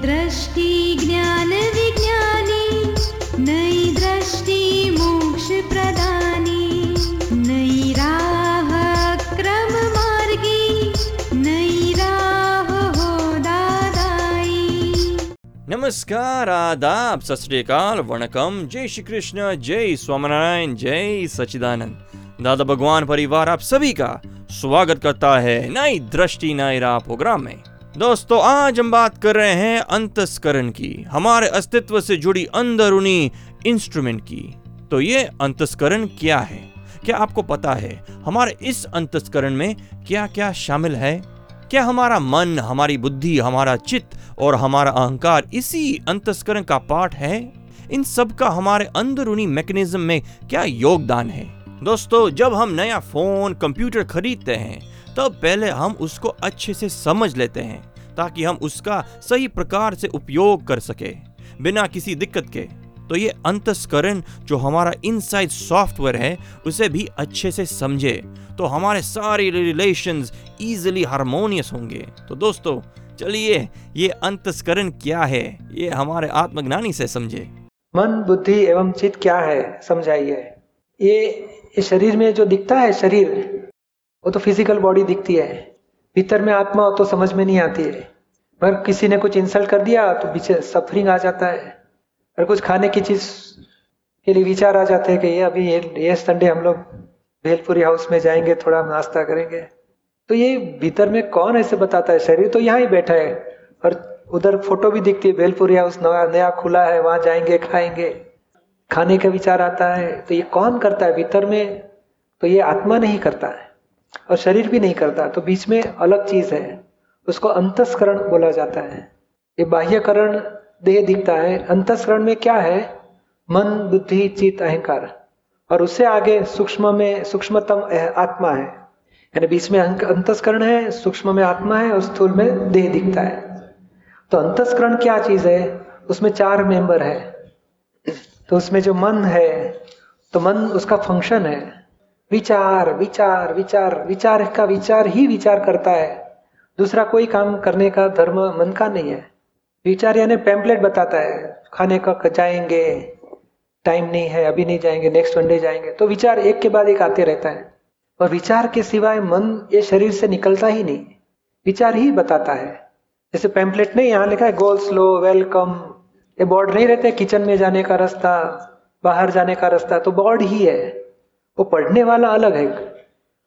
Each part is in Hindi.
दृष्टि ज्ञान विज्ञानी नई दृष्टि मोक्ष प्रदानी नई राह क्रम मार्गी नई राह हो दादाई नमस्कार, आदाब, सत वणकम। जय श्री कृष्ण, जय स्वामीनारायण, जय सचिदानंद दादा भगवान परिवार आप सभी का स्वागत करता है नई दृष्टि, नई राह प्रोग्राम में। दोस्तों, आज हम बात कर रहे हैं अंतस्करण की, हमारे अस्तित्व से जुड़ी अंदरूनी इंस्ट्रूमेंट की। तो ये अंतस्करण क्या है? क्या आपको पता है, हमारे इस अंतस्करण में क्या क्या शामिल है? क्या हमारा मन, हमारी बुद्धि, हमारा चित्त और हमारा अहंकार इसी अंतस्करण का पार्ट है? इन सब का हमारे अंदरूनी मैकेनिज्म में क्या योगदान है? दोस्तों, जब हम नया फ़ोन कंप्यूटर खरीदते हैं तब पहले हम उसको अच्छे से समझ लेते हैं, ताकि हम उसका सही प्रकार से उपयोग कर सके, बिना किसी दिक्कत के। तो ये अंतस्करण जो हमारा इनसाइड सॉफ्टवेयर है, उसे भी अच्छे से समझे तो हमारे सारे रिलेशंस इजीली हारमोनियस होंगे। तो दोस्तों, चलिए, ये अंतस्करण क्या है, ये हमारे आत्मज्ञानी से समझे। मन, बुद्धि एवं चित क्या है, समझाइए। ये शरीर में जो दिखता है शरीर वो तो फ़िज़िकल बॉडी दिखती है। भीतर में आत्मा हो तो समझ में नहीं आती है। मगर किसी ने कुछ इंसल्ट कर दिया तो पीछे सफरिंग आ जाता है। और कुछ खाने की चीज़ के लिए विचार आ जाते हैं कि ये अभी ये ये संडे हम लोग भेलपुरी हाउस में जाएँगे, थोड़ा नाश्ता करेंगे। तो ये भीतर में कौन ऐसे बताता है? शरीर तो यहाँ ही बैठा है। और उधर फ़ोटो भी दिखती है, भेलपुरी हाउस नया नया खुला है, वहाँ जाएँगे, खाएँगे। खाने का विचार आता है। तो ये कौन करता है? भीतर में तो ये आत्मा नहीं करता है। और शरीर भी नहीं करता तो बीच में अलग चीज़ है। उसको अंतस्करण बोला जाता है। ये बाह्यकरण देह दिखता है। अंतस्करण में क्या है? मन, बुद्धि, चित्त, अहंकार। और उससे आगे सूक्ष्म में सूक्ष्मतम आत्मा है। यानी बीच में अंतस्करण है, सूक्ष्म में आत्मा है, और स्थूल में देह दिखता है। तो अंतस्करण क्या चीज़ है? उसमें चार मेंबर है। तो उसमें जो मन है तो मन उसका फ़ंक्शन है। विचार विचार विचार विचार का विचार ही विचार करता है। दूसरा कोई काम करने का धर्म मन का नहीं है। विचार यानी पैम्पलेट बताता है, खाने का जाएँगे टाइम नहीं है, अभी नहीं जाएँगे नेक्स्ट वनडे जाएँगे। तो विचार एक के बाद एक आते रहता है। और विचार के सिवाय मन ये शरीर से निकलता ही नहीं। विचार ही बताता है। जैसे पैम्पलेट नहीं, यहाँ लिखा है गोल स्लो वेलकम ये बोर्ड नहीं रहते किचन में जाने का रास्ता, बाहर जाने का रास्ता तो बोर्ड ही है। वो पढ़ने वाला अलग है।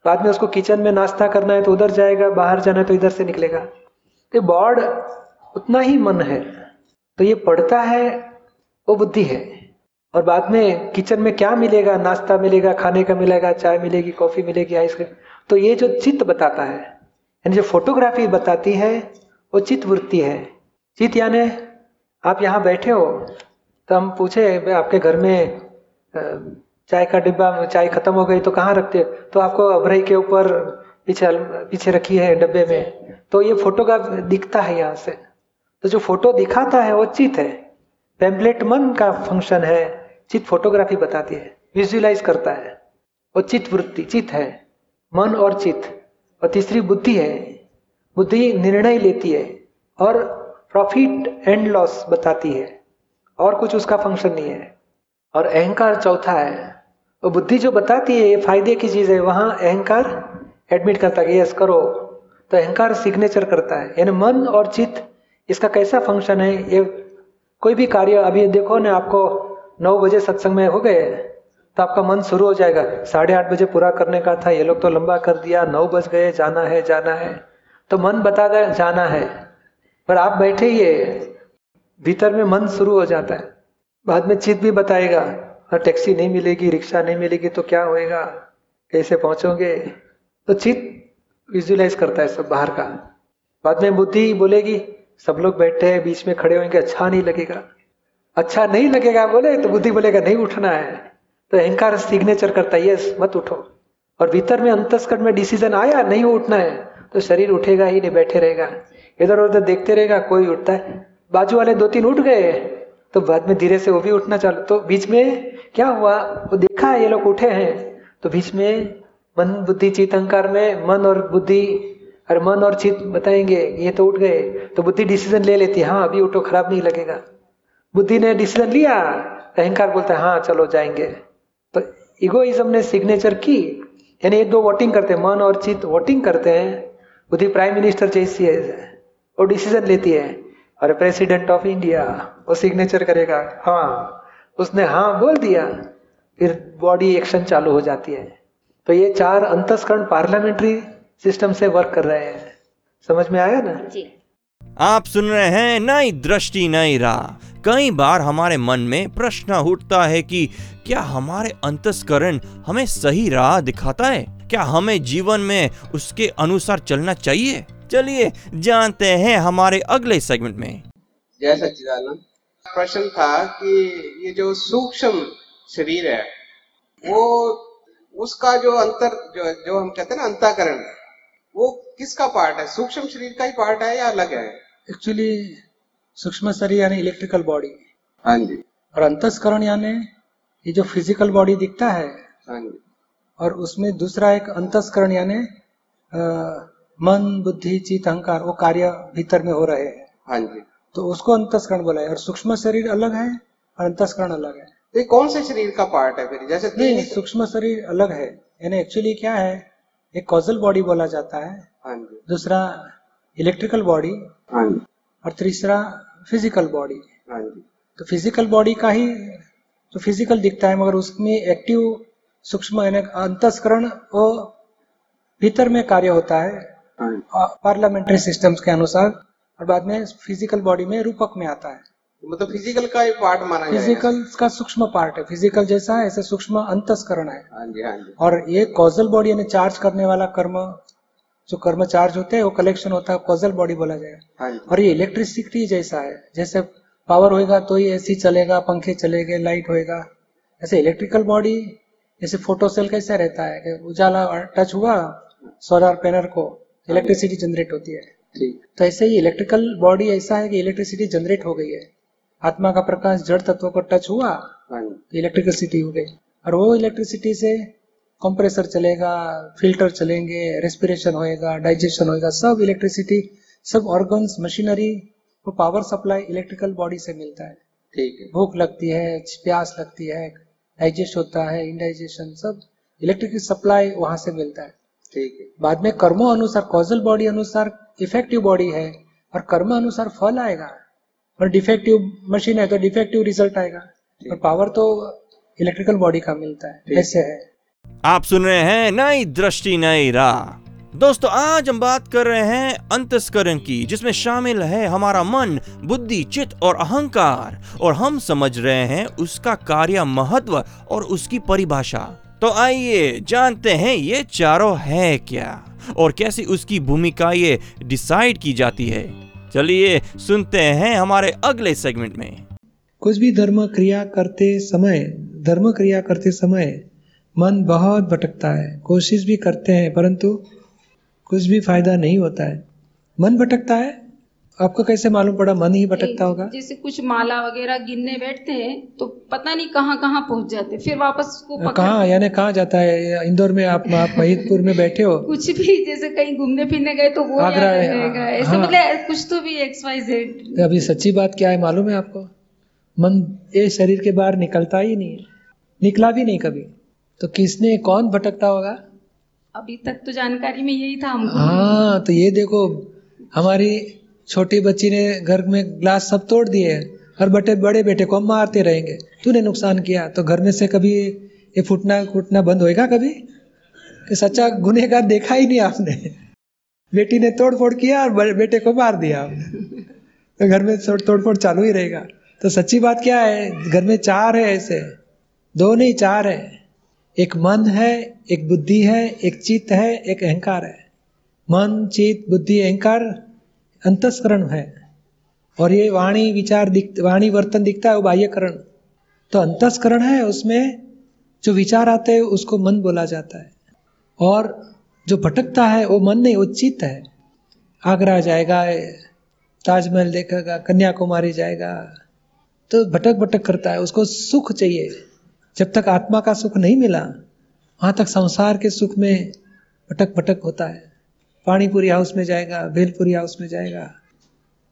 बाद में उसको किचन में नाश्ता करना है तो उधर जाएगा, बाहर जाना है तो इधर से निकलेगा। तो बॉर्ड उतना ही मन है। तो ये पढ़ता है, वो बुद्धि है। और बाद में किचन में क्या मिलेगा? नाश्ता मिलेगा, खाने का मिलेगा, चाय मिलेगी, कॉफ़ी मिलेगी आइसक्रीम तो ये जो चित्त बताता है, यानी जो फोटोग्राफी बताती है, वो चित्त वृत्ति है। चित्त यानी आप यहाँ बैठे हो तो हम पूछे आपके घर में चाय का डिब्बा चाय खत्म हो गई तो कहाँ रखते तो आपको अभरई के ऊपर पीछे पीछे रखी है डब्बे में। तो ये फोटोग्राफ दिखता है यहाँ से। तो जो फ़ोटो दिखाता है, वो चित है। पेम्पलेट मन का फ़ंक्शन है। चित फोटोग्राफी बताती है। विजुअलाइज करता है। वो चित वृत्ति, चित है। मन और चित। और तीसरी बुद्धि है। बुद्धि निर्णय लेती है। और प्रॉफिट एंड लॉस बताती है। और कुछ उसका फ़ंक्शन नहीं है। और अहंकार चौथा है। बुद्धि जो बताती है, ये फ़ायदे की चीज़ है, वहाँ अहंकार एडमिट करता है यस करो। तो अहंकार सिग्नेचर करता है। यानी मन और चित्त, इसका कैसा फ़ंक्शन है, ये कोई भी कार्य, अभी देखो ना, आपको नौ बजे सत्संग में हो गए तो आपका मन शुरू हो जाएगा। साढ़े आठ बजे पूरा करने का था, ये लोग तो लंबा कर दिया, नौ बज गए, जाना है जाना है। तो मन बता दे, जाना है। पर आप बैठे ही भीतर में मन शुरू हो जाता है। बाद में चित भी बताएगा और टैक्सी नहीं मिलेगी, रिक्शा नहीं मिलेगी तो क्या होएगा? कैसे पहुंचोगे? तो चित विजुलाइज करता है सब बाहर का। बाद में बुद्धि बोलेगी, सब लोग बैठे हैं, बीच में खड़े होंगे अच्छा नहीं लगेगा। अच्छा नहीं लगेगा, बोले तो बुद्धि बोलेगा, नहीं उठना है। तो अहंकार सिग्नेचर करता है यस मत उठो। और भीतर में अंतस्कट में डिसीज़न आया, नहीं उठना है तो शरीर उठेगा ही नहीं, बैठे रहेगा। इधर उधर देखते रहेगा, कोई उठता है। बाजू वाले दो तीन उठ गए तो बाद में धीरे से वो भी उठना चालू। तो बीच में क्या हुआ? वो देखा है ये लोग उठे हैं तो बीच में मन, बुद्धि चित अहंकार में मन और बुद्धि और मन और चित्त बताएँगे, ये तो उठ गए। तो बुद्धि डिसीज़न ले लेती है अभी उठो, खराब नहीं लगेगा। बुद्धि ने डिसीज़न लिया, अहंकार बोलता है हाँ चलो जाएँगे। तो इगोइज्म ने सिग्नेचर की, यानी ये दो वोटिंग करते हैं, मन और चित वोटिंग करते हैं, बुद्धि प्राइम मिनिस्टर जैसी है, वो डिसीज़न लेती है। और प्रेसिडेंट ऑफ़ इंडिया वो सिग्नेचर करेगा हाँ। उसने हाँ बोल दिया फिर बॉडी एक्शन चालू हो जाती है। तो ये चार अंतस्करण पार्लियामेंट्री सिस्टम से वर्क कर रहे हैं। समझ में आया ना? जी। आप सुन रहे हैं नई दृष्टि नई राह। कई बार हमारे मन में प्रश्न उठता है कि क्या हमारे अंतस्करण हमें सही राह दिखाता है? क्या हमें जीवन में उसके अनुसार चलना चाहिए? चलिए जानते हैं हमारे अगले सेगमेंट में। जय सच्चिदानंद। प्रश्न था कि ये जो सूक्ष्म शरीर है वो उसका जो अंतर जो जो हम कहते हैं ना अंताकरण वो किसका पार्ट है? सूक्ष्म शरीर का ही पार्ट है या अलग है? एक्चुअली सूक्ष्म शरीर यानी इलेक्ट्रिकल बॉडी हाँ जी। और अंतस्करण यानी ये जो फ़िज़िकल बॉडी दिखता है हाँ जी। और उसमें दूसरा एक अंतस्करण यानी मन बुद्धि चित अहंकार वो कार्य भीतर में हो रहे हैं। हाँ जी। तो उसको अंतस्करण बोला है। और सूक्ष्म शरीर अलग है और अंतस्करण अलग है। ये कौन से शरीर का पार्ट है फिर? जैसे नहीं सूक्ष्म शरीर अलग है। यानी एक्चुअली क्या है? एक कॉजल बॉडी बोला जाता है। हाँ दूसरा इलेक्ट्रिकल बॉडी हाँ और तीसरा फ़िज़िकल बॉडी हाँ तो फ़िज़िकल बॉडी का ही जो फ़िज़िकल दिखता है मगर उसमें एक्टिव सूक्ष्म अंतस्करण वो भीतर में कार्य होता है। हाँ पार्लियामेंट्री सिस्टम्स के अनुसार। और बाद में फ़िज़िकल बॉडी में रूपक में आता है। मतलब फ़िज़िकल का ही पार्ट माना फ़िज़िकल का सूक्ष्म पार्ट है। फ़िज़िकल जैसा है ऐसे सूक्ष्म अंतस्करण है। हाँ जी हाँ जी। और ये कॉजल बॉडी यानी चार्ज करने वाला कर्म जो कर्म चार्ज होते हैं वो कलेक्शन होता है कॉजल बॉडी बोला जाएगा। हाँ और ये इलेक्ट्रिसिटी जैसा है। जैसे पावर होएगा तो ही एसी चलेगा पंखे चलेंगे लाइट होएगा। ऐसे इलेक्ट्रिकल बॉडी जैसे फ़ोटो सेल कैसे रहता है कि उजाला टच हुआ सोलर पैनल को इलेक्ट्रिसिटी जनरेट होती है। ठीक तो ऐसे ही इलेक्ट्रिकल बॉडी ऐसा है कि इलेक्ट्रिसिटी जनरेट हो गई है। आत्मा का प्रकाश जड़ तत्व को टच हुआ हाँ। तो इलेक्ट्रिसिटी हो गई। और वो इलेक्ट्रिसिटी से कंप्रेसर चलेगा फ़िल्टर चलेंगे रेस्पिरेशन होएगा डाइजेशन होएगा सब इलेक्ट्रिसिटी सब ऑर्गन्स मशीनरी वो पावर सप्लाई इलेक्ट्रिकल बॉडी से मिलता है। ठीक है। भूख लगती है प्यास लगती है डाइजेस्ट होता है इनडाइजेशन सब इलेक्ट्रिक सप्लाई वहाँ से मिलता है। ठीक है। बाद में कर्मों अनुसार कॉजल बॉडी अनुसार इफ़ेक्टिव बॉडी है और कर्म अनुसार फल आएगा और डिफेक्टिव मशीन है तो डिफेक्टिव रिज़ल्ट आएगा। और पावर तो इलेक्ट्रिकल बॉडी का मिलता है ऐसे है। आप सुन रहे हैं नई दृष्टि नई राह। दोस्तों आज हम बात कर रहे हैं अंतस्करण की जिसमें शामिल है हमारा मन बुद्धि चित्त और अहंकार। और हम समझ रहे हैं उसका कार्य महत्व और उसकी परिभाषा। तो आइए जानते हैं ये चारों है क्या और कैसी उसकी भूमिका ये डिसाइड की जाती है। चलिए सुनते हैं हमारे अगले सेगमेंट में। कुछ भी धर्म क्रिया करते समय, धर्म क्रिया करते समय मन बहुत भटकता है। कोशिश भी करते हैं, परंतु कुछ भी फ़ायदा नहीं होता है। मन भटकता है आपको कैसे मालूम पड़ा? मन ही भटकता होगा। जैसे कुछ माला वगैरह गिनने बैठते हैं तो पता नहीं कहाँ कहाँ पहुँच जाते फिर वापस उसको कहाँ? यानी कहाँ जाता है? इंदौर में आप आप महिदपुर में बैठे हो? कुछ भी जैसे कहीं घूमने फिरने गए तो वो आगरा है, ऐसे। मतलब कुछ तो भी एक्स वाई जेड अभी सच्ची बात क्या है मालूम है आपको? मन ये शरीर के बाहर निकलता ही नहीं है। निकला भी नहीं कभी। तो किसने कौन भटकता होगा? अभी तक तो जानकारी में यही था हमको। हाँ तो ये देखो हमारी छोटी बच्ची ने घर में ग्लास सब तोड़ दिए और बटे, बड़े बेटे को मारते रहेंगे। तूने नुकसान किया। तो घर में से कभी ये फूटना फूटना बंद होएगा कभी? कि सच्चा गुनेगार देखा ही नहीं आपने। बेटी ने तोड़ फोड़ किया और बेटे को मार दिया आपने। तो घर में तोड़ फोड़ चालू ही रहेगा। तो सच्ची बात क्या है? घर में चार है ऐसे। दो नहीं, चार है। एक मन है, एक बुद्धि है, एक चित्त है, एक अहंकार है। मन, चित्त, बुद्धि, अहंकार अंतस्करण है। और ये वाणी विचार दिख, वाणी वर्तन दिखता है, वो बाह्यकरण। तो अंतस्करण है, उसमें जो विचार आते हैं, उसको मन बोला जाता है। और जो भटकता है, वो मन नहीं, वो चित्त है। आगरा जाएगा, ताजमहल देखेगा, कन्याकुमारी जाएगा तो भटक भटक करता है। उसको सुख चाहिए। जब तक आत्मा का सुख नहीं मिला, वहाँ तक संसार के सुख में भटक भटक होता है। पानीपुरी हाउस में जाएगा, भेलपुरी हाउस में जाएगा।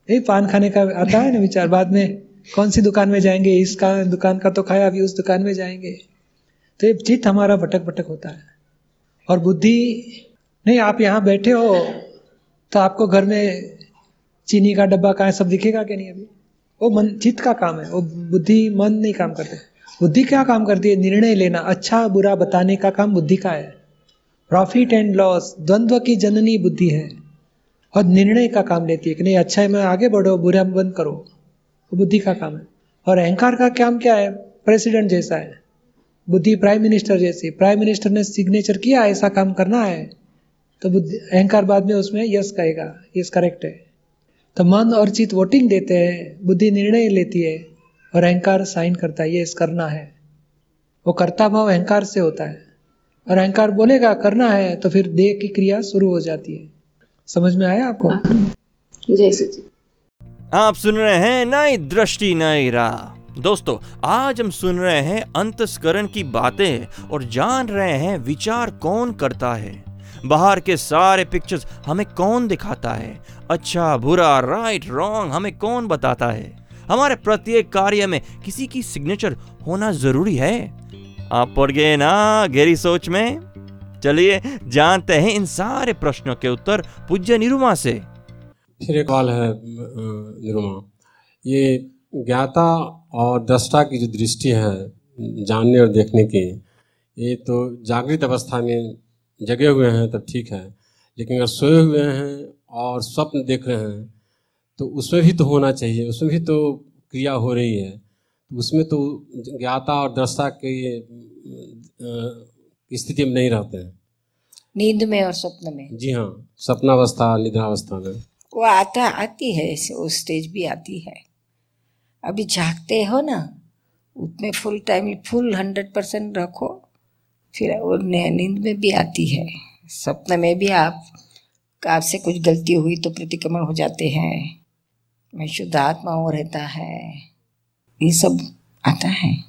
यही पान खाने का आता है ना विचार, बाद में कौन सी दुकान में जाएँगे? इस का, दुकान का तो खाया, अभी उस दुकान में जाएँगे। तो ये चित्त हमारा भटक भटक होता है। और बुद्धि, नहीं, आप यहाँ बैठे हो तो आपको घर में चीनी का डब्बा का सब दिखेगा क्या नहीं अभी? वो मन चित्त का काम है, वो बुद्धि, मन नहीं काम करते। बुद्धि क्या काम करती है? निर्णय लेना। अच्छा बुरा बताने का काम बुद्धि का है। प्रॉफिट एंड लॉस, द्वंद्व की जननी बुद्धि है और निर्णय का काम लेती है कि नहीं अच्छा है, मैं आगे बढ़ो, बुरा बंद करो। वो बुद्धि का काम है। और अहंकार का काम क्या है? प्रेसिडेंट जैसा है। बुद्धि प्राइम मिनिस्टर जैसी प्राइम मिनिस्टर ने सिग्नेचर किया, ऐसा काम करना है। तो बुद्धि, अहंकार बाद में उसमें यस कहेगा, यस करेक्ट है। तो मन और चित्त वोटिंग देते हैं, बुद्धि निर्णय लेती है और अहंकार साइन करता है, ये इस करना है। वो कर्ता भाव अहंकार से होता है। अहंकार बोलेगा करना है तो फिर देह की क्रिया शुरू हो जाती है। समझ में आया आपको? जय आप सुन रहे हैं नई दृष्टि नई राह। दोस्तों आज हम सुन रहे हैं अंतस्करण की बातें और जान रहे हैं विचार कौन करता है। बाहर के सारे पिक्चर्स हमें कौन दिखाता है? अच्छा बुरा राइट रॉन्ग हमें कौन बताता है? हमारे प्रत्येक कार्य में किसी की सिग्नेचर होना ज़रूरी है? आप पड़ गए ना गहरी सोच में? चलिए, जानते हैं इन सारे प्रश्नों के उत्तर पूज्य निरुमा से। फिर एक सवाल है निरुमा, ये ज्ञाता और दृष्टा की जो दृष्टि है, जानने और देखने की, ये तो जागृत अवस्था में जगे हुए हैं तब ठीक है, लेकिन अगर सोए हुए हैं और स्वप्न देख रहे हैं तो उसमें भी तो होना चाहिए, उसमें भी तो क्रिया हो रही है। तो उसमें तो ज्ञाता और दृष्टा के स्थिति में नहीं रहते हैं। नींद में और स्वप्न में। जी हाँ सपनावस्था निद्रावस्था में। वो आता आती है वो स्टेज भी आती है। अभी जागते हो ना उसमें full time full hundred percent रखो फिर वो नींद में भी आती है। सपने में भी आप आपसे कुछ गलती हुई तो प्रतिक्रमण हो जाते हैं। मैं शुद्ध आत्मा हो रहता है। ये सब आता है।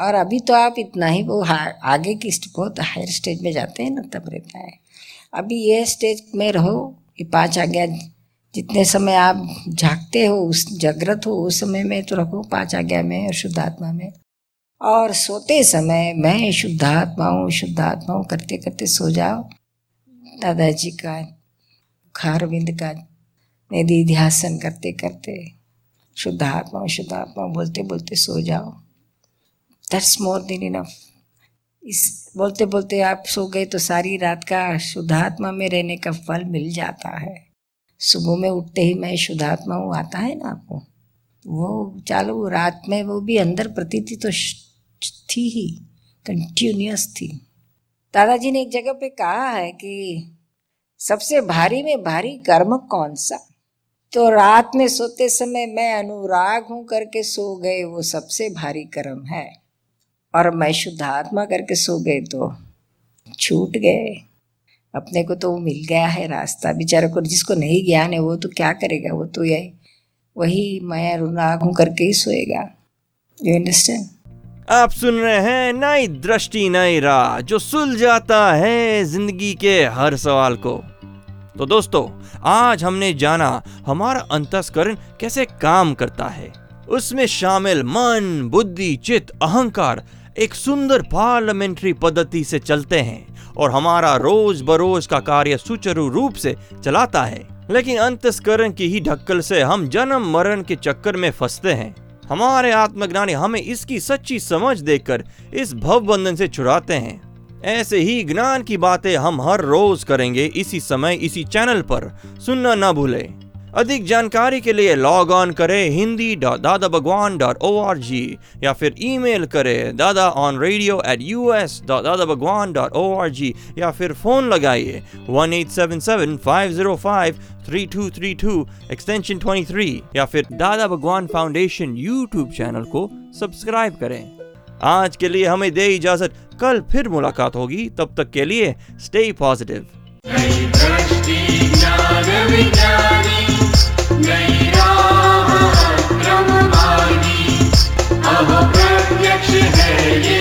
और अभी तो आप इतना ही वो आगे की बहुत हायर स्टेज में जाते हैं ना, तब रहता है। अभी ये स्टेज में रहो, ये पाँच आज्ञा, जितने समय आप जागते हो, उस, जागृत हो, उस समय में तो रखो पाँच आज्ञा में और शुद्धात्मा में। और सोते समय मैं शुद्धात्मा हूँ शुद्धात्मा हूँ करते करते सो जाओ। दादाजी का खारविंद का, निधि ध्यासन करते करते शुद्धात्मा शुद्धात्मा बोलते बोलते सो जाओ। दैट्स मोर देन इनफ इस बोलते बोलते आप सो गए तो सारी रात का शुद्धात्मा में रहने का फल मिल जाता है। सुबह में उठते ही मैं शुद्धात्मा हूँ, आता है ना आपको? वो चालू रात में वो भी अंदर प्रतीति तो थी ही कंटिन्यूस थी। दादाजी ने एक जगह पे कहा है कि सबसे भारी में भारी कर्म कौन सा? तो रात में सोते समय मैं अनुराग हूँ करके सो गए, वो सबसे भारी कर्म है। और मैं शुद्ध आत्मा करके सो गए तो छूट गए। अपने को तो वो मिल गया है रास्ता। बेचारे को जिसको नहीं ज्ञान है, वो तो क्या करेगा? वो तो यही, वही मैं अनुराग हूँ करके ही सोएगा। यू अंडरस्टैंड आप सुन रहे हैं नई दृष्टि, नई राह, जो सुलझाता है ज़िंदगी के हर सवाल को। तो दोस्तों, आज हमने जाना हमारा अंतस्करण कैसे काम करता है। उसमें शामिल मन, बुद्धि चित अहंकार एक सुंदर पार्लियामेंट्री पद्धति से चलते हैं और हमारा रोज बरोज का कार्य सुचारू रूप से चलाता है। लेकिन अंतस्करण की ही ढक्कल से हम जन्म, मरण के चक्कर में फंसते हैं। हमारे आत्मज्ञानी हमें इसकी सच्ची समझ देकर इस भव बंधन से छुड़ाते हैं। ऐसे ही ज्ञान की बातें हम हर रोज करेंगे इसी समय, इसी चैनल पर। सुनना न भूलें। अधिक जानकारी के लिए लॉग ऑन करें Hindi dot Dada Bhagwan dot O R G या फिर ईमेल करें Dada on radio at U S dot Dada Bhagwan dot O R G या फिर फ़ोन लगाइए one eight seven seven five zero five three two three two extension twenty three या फिर Dada Bhagwan foundation YouTube channel को सब्सक्राइब करें। आज के लिए हमें दे इजाज़त। कल फिर मुलाकात होगी। तब तक के लिए स्टे पॉजिटिव प्रत्यक्ष है ये